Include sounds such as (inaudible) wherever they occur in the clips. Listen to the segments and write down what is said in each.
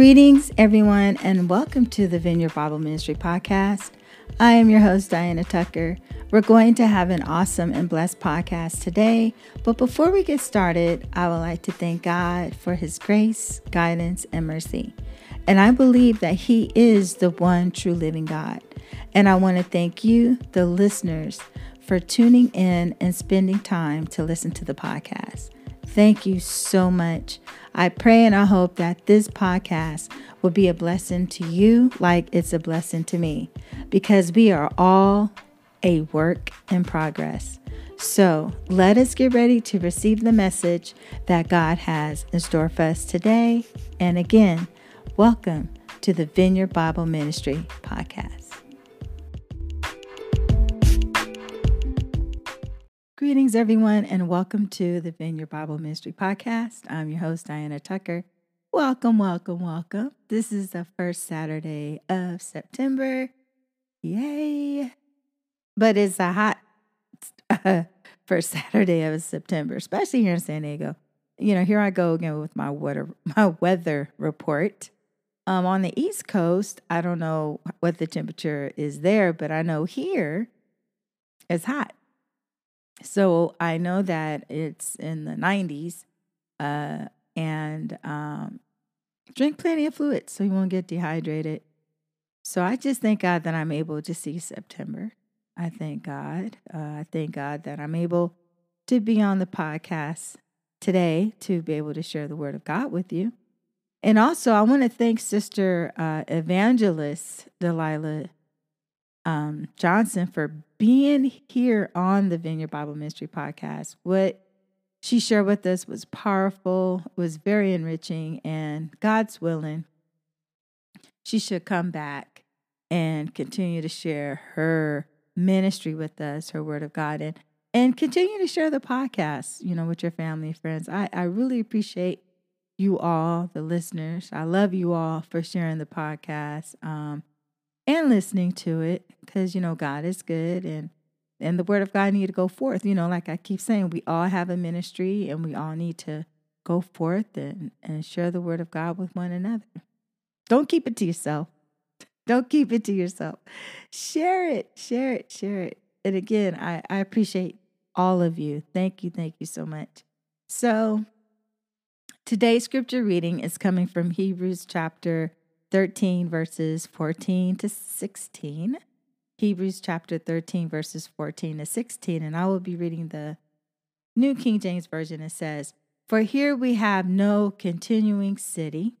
Greetings, everyone, and welcome to the Vineyard Bible Ministry Podcast. I am your host, Diana Tucker. We're going to have an awesome and blessed podcast today. But before we get started, I would like to thank God for His grace, guidance, and mercy. And I believe that He is the one true living God. And I want to thank you, the listeners, for tuning in and spending time to listen to the podcast. Thank you so much. I pray and I hope that this podcast will be a blessing to you like it's a blessing to me because we are all a work in progress. So let us get ready to receive the message that God has in store for us today. And again, welcome to the Vineyard Bible Ministry podcast. Greetings, everyone, and welcome to the Vineyard Bible Ministry Podcast. I'm your host, Diana Tucker. Welcome, welcome, welcome. This is the first Saturday of September. Yay! But it's a hot uh, (laughs) first Saturday of September, especially here in San Diego. You know, here I go again with my weather, (laughs) my weather report. Um, on the East Coast, I don't know what the temperature is there, but I know here it's hot. So I know that it's in the 90s uh, and um, drink plenty of fluids so you won't get dehydrated. So I just thank God that I'm able to see September. I thank God. Uh, I thank God that I'm able to be on the podcast today to be able to share the word of God with you. And also, I want to thank Sister uh, Evangelist Delilah um, Johnson for being here on the Vineyard Bible Ministry podcast. What she shared with us was powerful, was very enriching, and God's willing, she should come back and continue to share her ministry with us, her word of God, and and continue to share the podcast, you know, with your family friends. I, I really appreciate you all, the listeners. I love you all for sharing the podcast. Um, and listening to it because you know God is good and and the word of God need to go forth. You know, like I keep saying, we all have a ministry and we all need to go forth and, and share the word of God with one another. Don't keep it to yourself. Don't keep it to yourself. Share it, share it, share it. And again, I, I appreciate all of you. Thank you, thank you so much. So today's scripture reading is coming from Hebrews chapter 13, verses 14 to 16. Hebrews chapter 13, verses 14 to 16. And I will be reading the New King James Version. It says, For here we have no continuing city,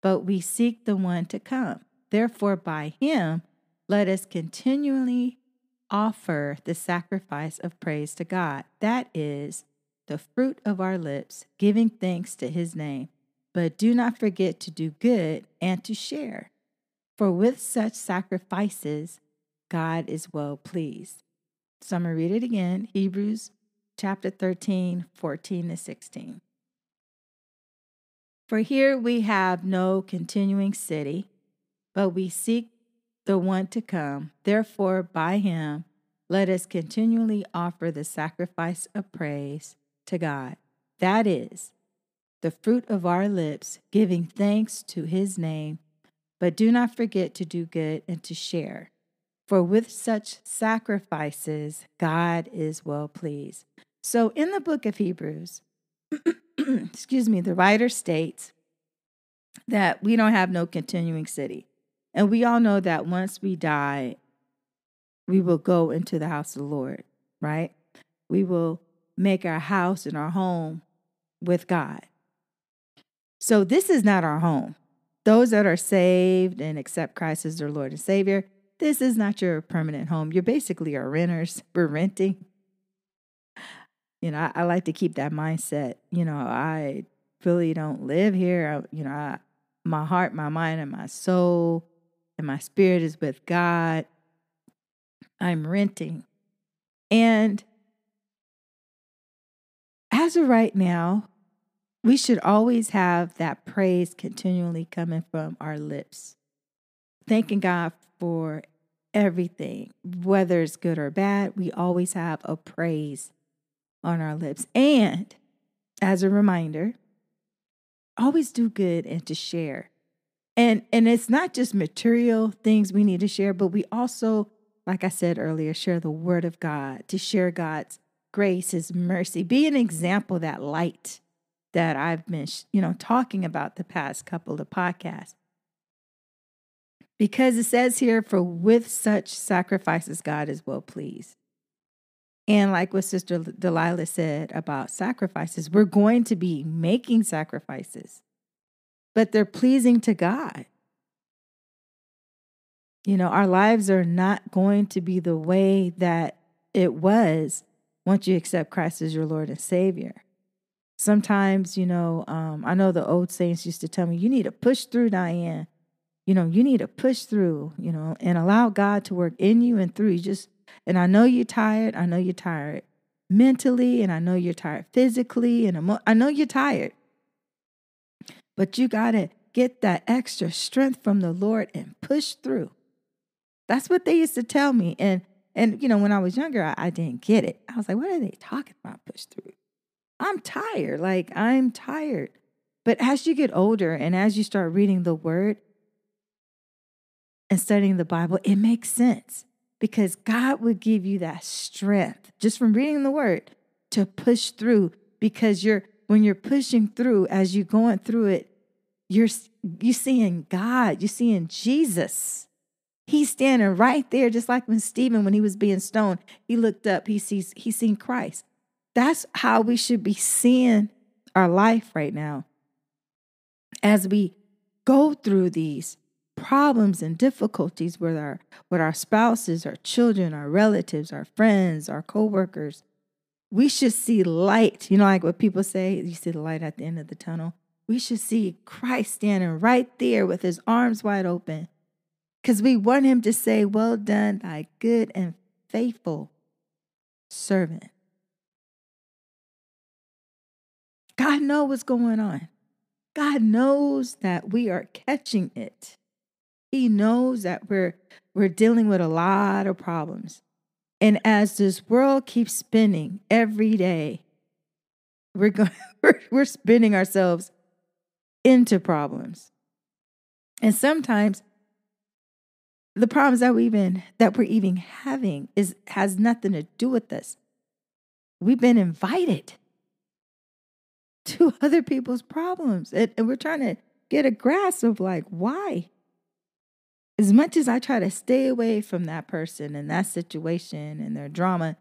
but we seek the one to come. Therefore, by him, let us continually offer the sacrifice of praise to God. That is the fruit of our lips, giving thanks to his name. But do not forget to do good and to share, for with such sacrifices, God is well pleased. So I'm going to read it again Hebrews chapter 13, 14 to 16. For here we have no continuing city, but we seek the one to come. Therefore, by him, let us continually offer the sacrifice of praise to God. That is the fruit of our lips, giving thanks to his name. But do not forget to do good and to share. For with such sacrifices, God is well pleased. So in the book of Hebrews, (clears throat) excuse me, the writer states that we don't have no continuing city. And we all know that once we die, we will go into the house of the Lord, right? We will make our house and our home with God. So this is not our home. Those that are saved and accept Christ as their Lord and Savior, this is not your permanent home. You're basically our renters. (laughs) We're renting. You know, I, I like to keep that mindset. You know, I really don't live here. I, you know, I, my heart, my mind, and my soul and my spirit is with God. I'm renting. And as of right now, we should always have that praise continually coming from our lips, thanking God for everything, whether it's good or bad. We always have a praise on our lips. And as a reminder, always do good and to share. And and it's not just material things we need to share, but we also, like I said earlier, share the word of God, to share God's grace, his mercy, be an example that light that I've been, you know, talking about the past couple of podcasts. Because it says here, for with such sacrifices, God is well pleased. And like what Sister Delilah said about sacrifices, we're going to be making sacrifices, but they're pleasing to God. You know, our lives are not going to be the way that it was once you accept Christ as your Lord and Savior. Sometimes, you know, um, I know the old saints used to tell me, you need to push through, Diane you know, you need to push through, you know, and allow God to work in you and through you. Just, and I know you're tired. I know you're tired mentally, and I know you're tired physically, and emo- I know you're tired. But you got to get that extra strength from the Lord and push through. That's what they used to tell me. And, and you know, when I was younger, I, I didn't get it. I was like, what are they talking about? Push through. I'm tired. Like, I'm tired. But as you get older and as you start reading the word, and studying the Bible, it makes sense because God would give you that strength just from reading the word to push through because you're when you're pushing through as you're going through it you're you seeing God, you're seeing Jesus. He's standing right there just like when Stephen when he was being stoned, he looked up, he sees he seen Christ. That's how we should be seeing our life right now. As we go through these problems and difficulties with our with our spouses, our children, our relatives, our friends, our coworkers, we should see light. You know, like what people say, you see the light at the end of the tunnel. We should see Christ standing right there with his arms wide open. Because we want him to say, Well done, thy good and faithful servant. God knows what's going on. God knows that we are catching it. He knows that we're we're dealing with a lot of problems. And as this world keeps spinning every day, we're going (laughs) we're, spinning ourselves into problems. And sometimes the problems that we even that we're even having is has nothing to do with us. We've been invited to (laughs) other people's problems. And, and we're trying to get a grasp of like why as much as I try to stay away from that person and that situation and their drama,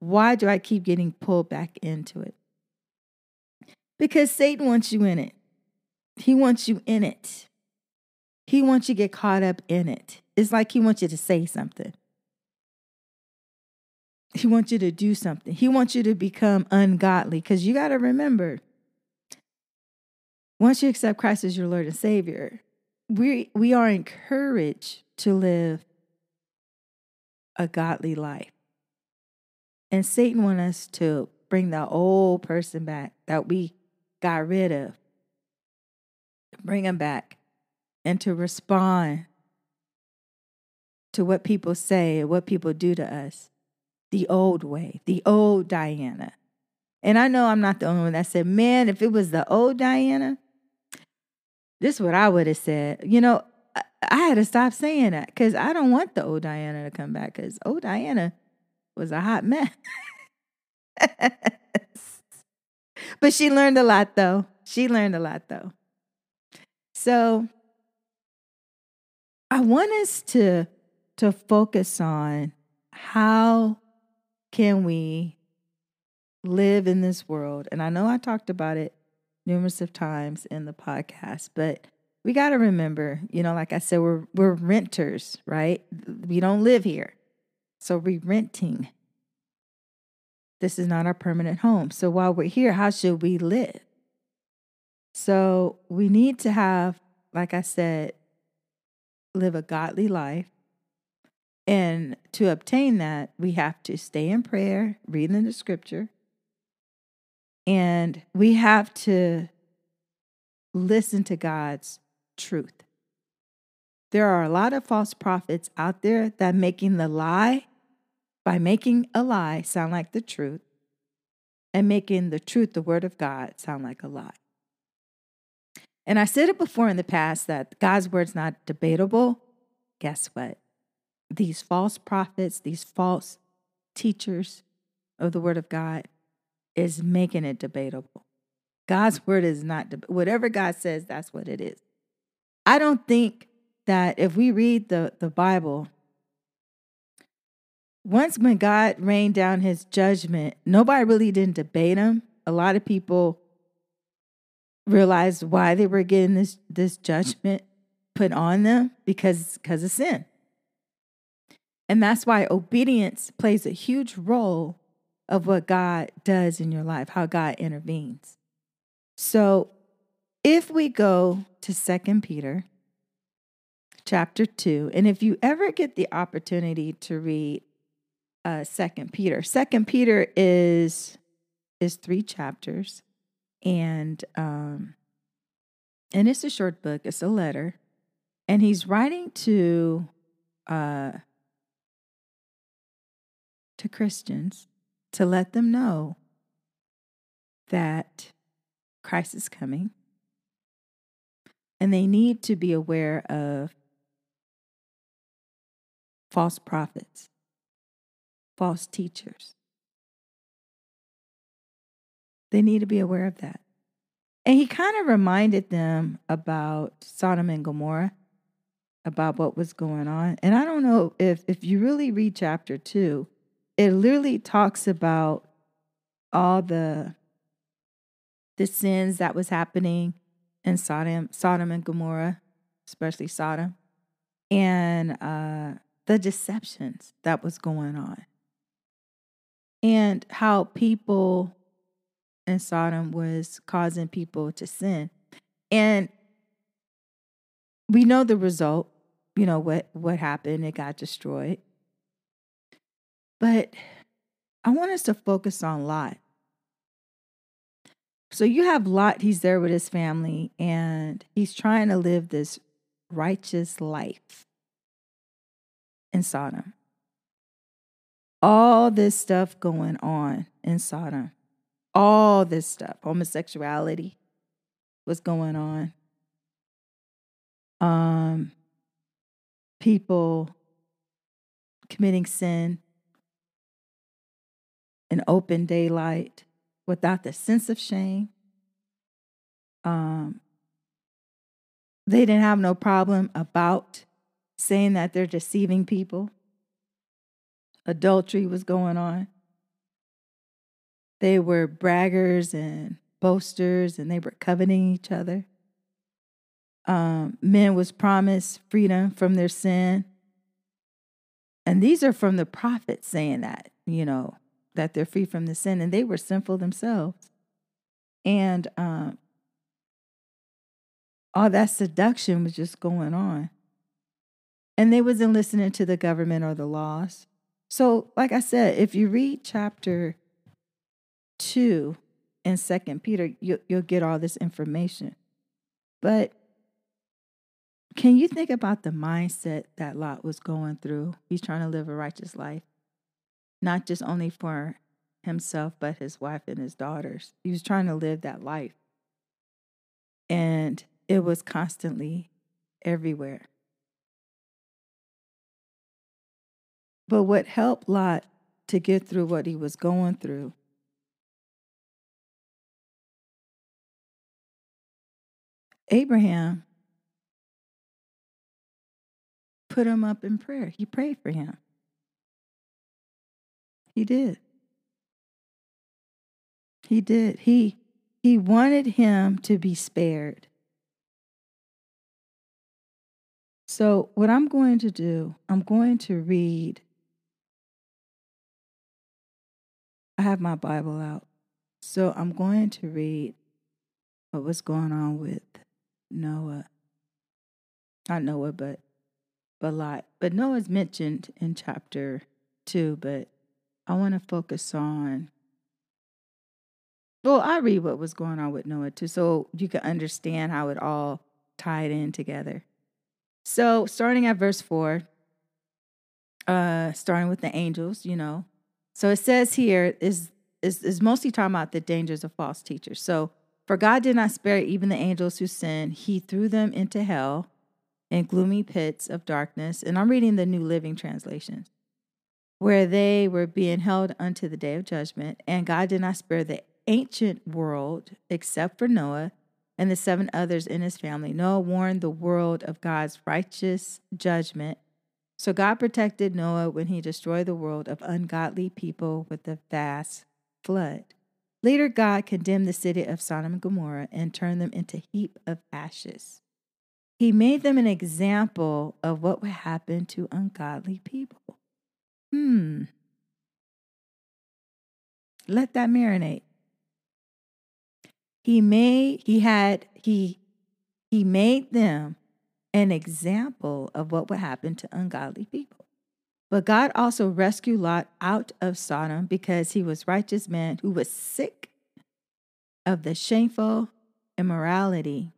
why do I keep getting pulled back into it? Because Satan wants you in it. He wants you in it. He wants you to get caught up in it. It's like he wants you to say something. He wants you to do something. He wants you to become ungodly because you got to remember once you accept Christ as your Lord and Savior, we we are encouraged to live a godly life. And Satan wants us to bring the old person back that we got rid of. Bring them back and to respond to what people say and what people do to us the old way, the old Diana. And I know I'm not the only one that said, man, if it was the old Diana, this is what I would have said. You know, I, I had to stop saying that because I don't want the old Diana to come back because old Diana was a hot mess. (laughs) but she learned a lot though. She learned a lot though. So I want us to to focus on how can we live in this world. And I know I talked about it numerous of times in the podcast, but we got to remember, you know, like I said, we're we're renters, right? We don't live here. So we're renting. This is not our permanent home. So while we're here, how should we live? So we need to have, like I said, live a godly life. And to obtain that, we have to stay in prayer, reading the scripture, and we have to listen to God's truth. There are a lot of false prophets out there that making the lie by making a lie sound like the truth and making the truth, the word of God, sound like a lie. And I said it before in the past that God's word's not debatable. Guess what? These false prophets, these false teachers of the word of God is making it debatable. God's word is not, deb- whatever God says, that's what it is. I don't think that if we read the, the Bible, once when God rained down his judgment, nobody really didn't debate him. A lot of people realized why they were getting this, this judgment put on them because because of sin. And that's why obedience plays a huge role of what God does in your life, how God intervenes. So if we go to Second Peter chapter 2, and if you ever get the opportunity to read uh Second Peter, Second Peter is is three chapters and um and it's a short book, it's a letter. And he's writing to uh to Christians to let them know that Christ is coming. And they need to be aware of false prophets, false teachers. They need to be aware of that. And he kind of reminded them about Sodom and Gomorrah, about what was going on. And I don't know if if you really read chapter 2, it literally talks about all the the sins that was happening in Sodom, Sodom and Gomorrah, especially Sodom, and uh, the deceptions that was going on, and how people in Sodom was causing people to sin, and we know the result. You know what what happened? It got destroyed. But I want us to focus on Lot. So you have Lot, he's there with his family, and he's trying to live this righteous life in Sodom. All this stuff going on in Sodom. All this stuff. Homosexuality was going on. Um people committing sin in open daylight without the sense of shame. Um, they didn't have no problem about saying that they're deceiving people. Adultery was going on. They were braggers and boasters, and they were coveting each other. Um, men was promised freedom from their sin. And these are from the prophets saying that, you know, that they're free from the sin, and they were sinful themselves. And um, all that seduction was just going on. And they wasn't listening to the government or the laws. So, like I said, if you read chapter two in Second Peter, you, you'll get all this information. But can you think about the mindset that Lot was going through? He's trying to live a righteous life not just only for himself, but his wife and his daughters. He was trying to live that life. And it was constantly everywhere. But what helped Lot to get through what he was going through Abraham put him up in prayer. He prayed for him. He did. He did. He he wanted him to be spared. So, what I'm going to do, I'm going to read. I have my Bible out. So, I'm going to read what was going on with Noah. Not Noah, but but Lot. But Noah's mentioned in chapter 2, but I want to focus on. Well, I read what was going on with Noah too, so you can understand how it all tied in together. So, starting at verse 4, uh, starting with the angels, you know. So it says here is is is mostly talking about the dangers of false teachers. So For God did not spare even the angels who sinned, He threw them into hell and gloomy pits of darkness. And I'm reading the New Living Translation, where they were being held unto the day of judgment. And God did not spare the ancient world except for Noah and the seven others in his family. Noah warned the world of God's righteous judgment. So God protected Noah when he destroyed the world of ungodly people with a vast flood. Later, God condemned the city of Sodom and Gomorrah and turned them into a heap of ashes. He made them an example of what would happen to ungodly people. Hmm. Let that marinate. He made he had he he made them an example of what would happen to ungodly people. But God also rescued Lot out of Sodom because he was righteous man who was sick of the shameful immorality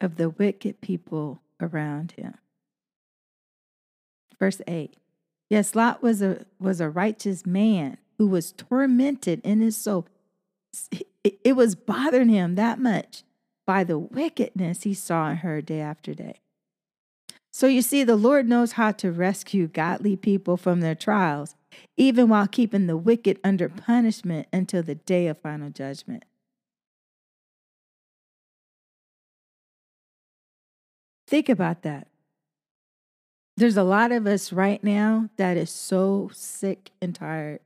of the wicked people around him. Verse 8. Yes, Lot was a was a righteous man who was tormented in his soul. It, was bothering him that much by the wickedness he saw and heard day after day. So you see, the Lord knows how to rescue godly people from their trials, even while keeping the wicked under punishment until the day of final judgment. Think about that. There's a lot of us right now that is so sick and tired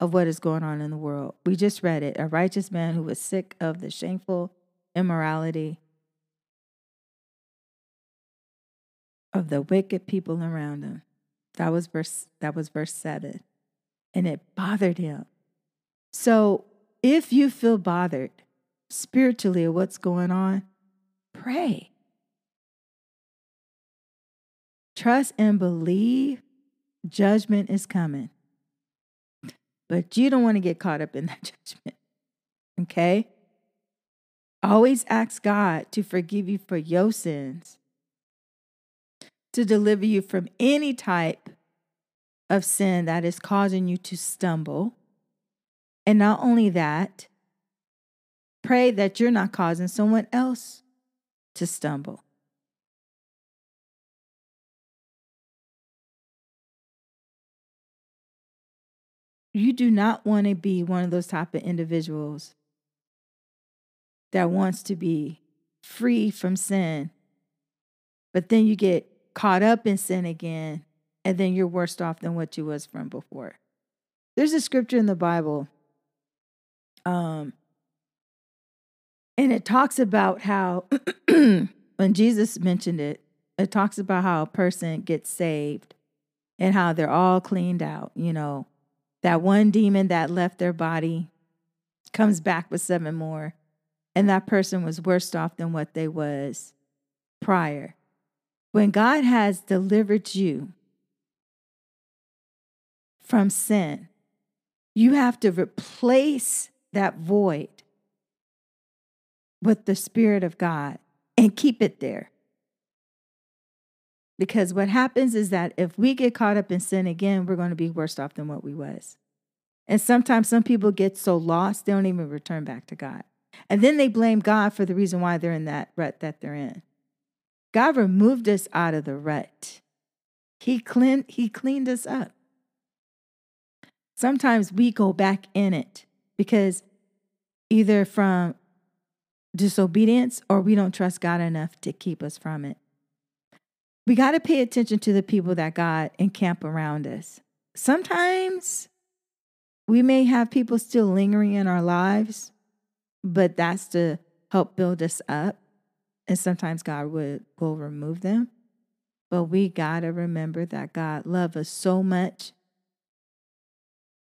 of what is going on in the world. We just read it. A righteous man who was sick of the shameful immorality of the wicked people around him. That was verse that was verse 7. And it bothered him. So, if you feel bothered spiritually of what's going on, pray. Trust and believe judgment is coming. But you don't want to get caught up in (laughs) that judgment. Okay? Always ask God to forgive you for your sins, to deliver you from any type of sin that is causing you to stumble. And not only that, pray that you're not causing someone else to stumble. You do not want to be one of those type of individuals that wants to be free from sin, but then you get caught up in sin again, and then you're worse off than what you was from before. There's a scripture in the Bible, um, and it talks about how (clears throat) when Jesus mentioned it, it talks about how a person gets saved and how they're all cleaned out, you know, that one demon that left their body comes back with seven more, and that person was worse off than what they was prior. When God has delivered you from sin, you have to replace that void with the Spirit of God and keep it there. Because what happens is that if we get caught up in sin again, we're going to be worse off than what we was. And sometimes some people get so lost, they don't even return back to God. And then they blame God for the reason why they're in that rut that they're in. God removed us out of the rut. He cleaned, he cleaned us up. Sometimes we go back in it because either from disobedience or we don't trust God enough to keep us from it. We got to pay attention to the people that God encamp around us. Sometimes we may have people still lingering in our lives, but that's to help build us up. And sometimes God would will remove them. But we got to remember that God loves us so much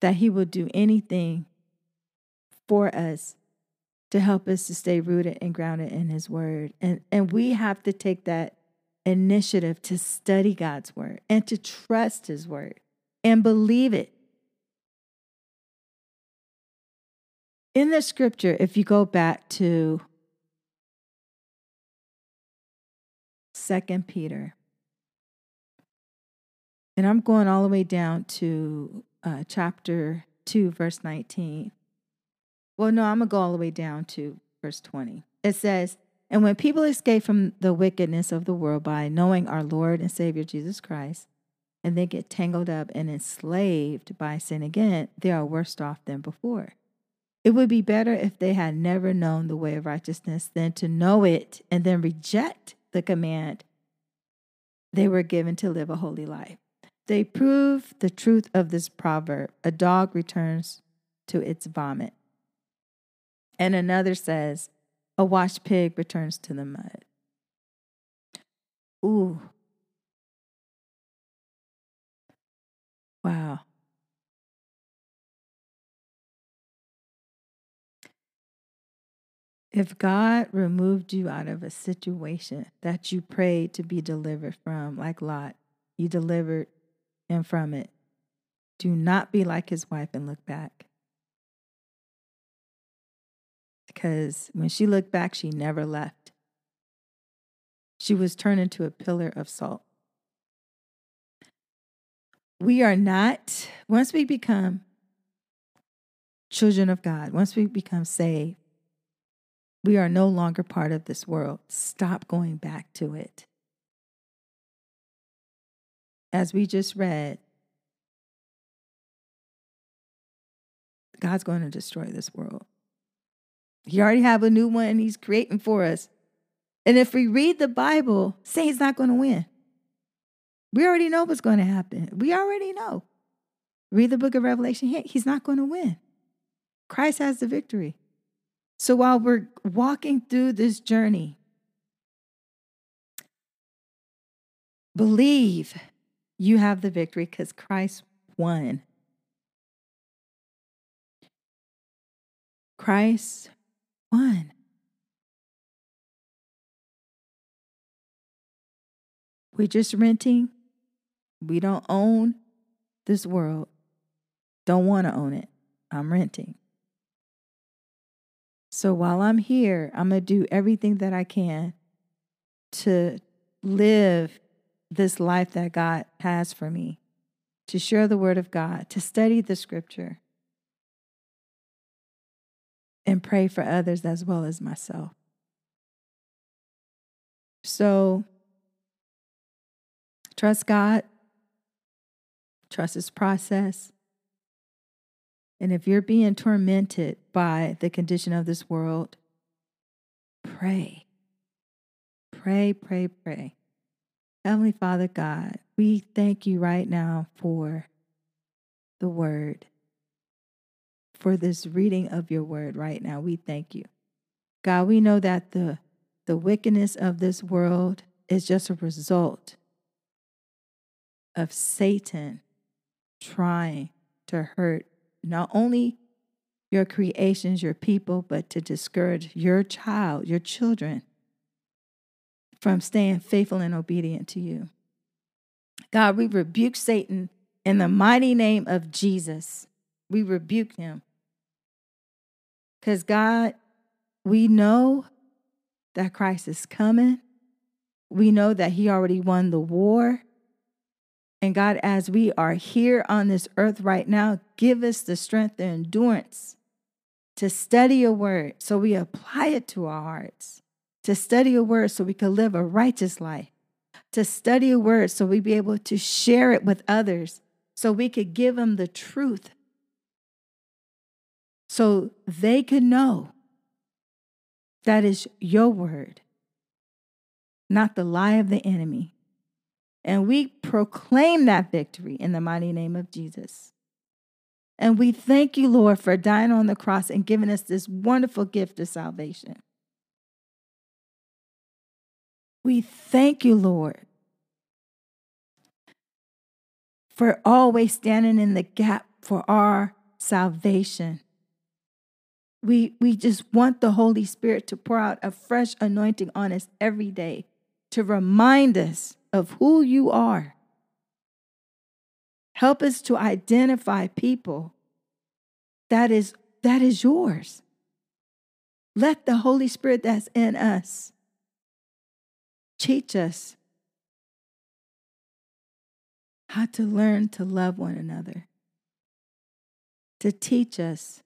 that he will do anything for us to help us to stay rooted and grounded in his word. And and we have to take that initiative to study God's word and to trust his word and believe it. In the scripture, if you go back to Second Peter, and I'm going all the way down to uh, chapter 2, verse 19. Well, no, I'm going to go all the way down to verse 20. It says, And when people escape from the wickedness of the world by knowing our Lord and Savior Jesus Christ, and they get tangled up and enslaved by sin again, they are worse off than before. It would be better if they had never known the way of righteousness than to know it and then reject the command they were given to live a holy life. They prove the truth of this proverb a dog returns to its vomit. And another says, a washed pig returns to the mud. Ooh. Wow. If God removed you out of a situation that you prayed to be delivered from, like Lot, you delivered him from it. Do not be like his wife and look back. Because when she looked back, she never left. She was turned into a pillar of salt. We are not, once we become children of God, once we become saved, we are no longer part of this world. Stop going back to it. As we just read, God's going to destroy this world. He already have a new one he's creating for us. And if we read the Bible, Satan's not going to win. We already know what's going to happen. We already know. Read the book of Revelation. He's not going to win. Christ has the victory. So while we're walking through this journey, believe you have the victory because Christ won. Christ won. We're just renting. We don't own this world. Don't want to own it. I'm renting. So while I'm here, I'm going to do everything that I can to live this life that God has for me, to share the word of God, to study the scripture, and pray for others as well as myself. So trust God, trust His process, and if you're being tormented by the condition of this world, pray. Pray, pray, pray. Heavenly Father God, we thank you right now for the word, for this reading of your word right now. We thank you. God, we know that the, the wickedness of this world is just a result of Satan trying to hurt not only your creations, your people, but to discourage your child, your children from staying faithful and obedient to you. God, we rebuke Satan in the mighty name of Jesus. We rebuke him. Because, God, we know that Christ is coming. We know that he already won the war. And God, as we are here on this earth right now, give us the strength and endurance to study a word so we apply it to our hearts, to study a word so we can live a righteous life, to study a word so we be able to share it with others, so we could give them the truth, so they can know that is your word, not the lie of the enemy. And we proclaim that victory in the mighty name of Jesus. And we thank you, Lord, for dying on the cross and giving us this wonderful gift of salvation. We thank you, Lord, for always standing in the gap for our salvation. We, we just want the Holy Spirit to pour out a fresh anointing on us every day to remind us of who you are. Help us to identify people that is that is yours. Let the Holy Spirit that's in us teach us how to learn to love one another, to teach us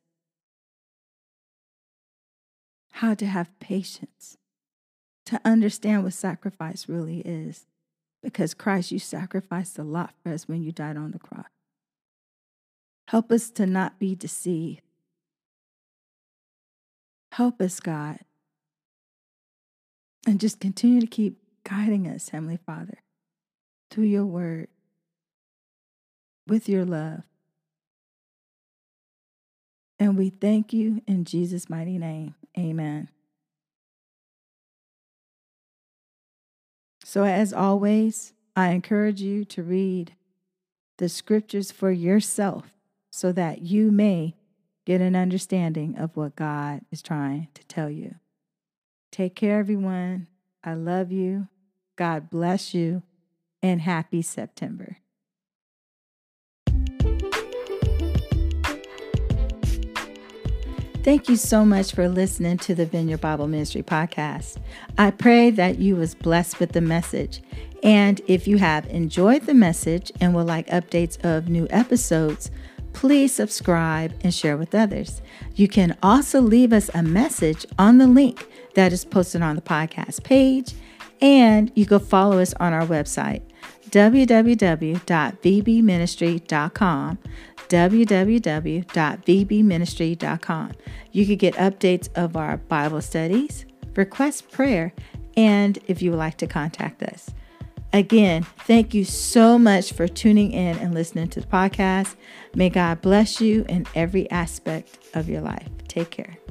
how to have patience, to understand what sacrifice really is. Because Christ, you sacrificed a lot for us when you died on the cross. Help us to not be deceived. Help us, God. And just continue to keep guiding us, Heavenly Father, through your word, with your love. And we thank you in Jesus' mighty name. Amen. So, as always, I encourage you to read the scriptures for yourself so that you may get an understanding of what God is trying to tell you. Take care, everyone. I love you. God bless you. And happy September. Thank you so much for listening to the Vineyard Bible Ministry podcast. I pray that you was blessed with the message. And if you have enjoyed the message and would like updates of new episodes, please subscribe and share with others. You can also leave us a message on the link that is posted on the podcast page, and you can follow us on our website www.vbministry.com www.vbministry.com. You can get updates of our Bible studies, request prayer, and if you would like to contact us. Again, thank you so much for tuning in and listening to the podcast. May God bless you in every aspect of your life. Take care.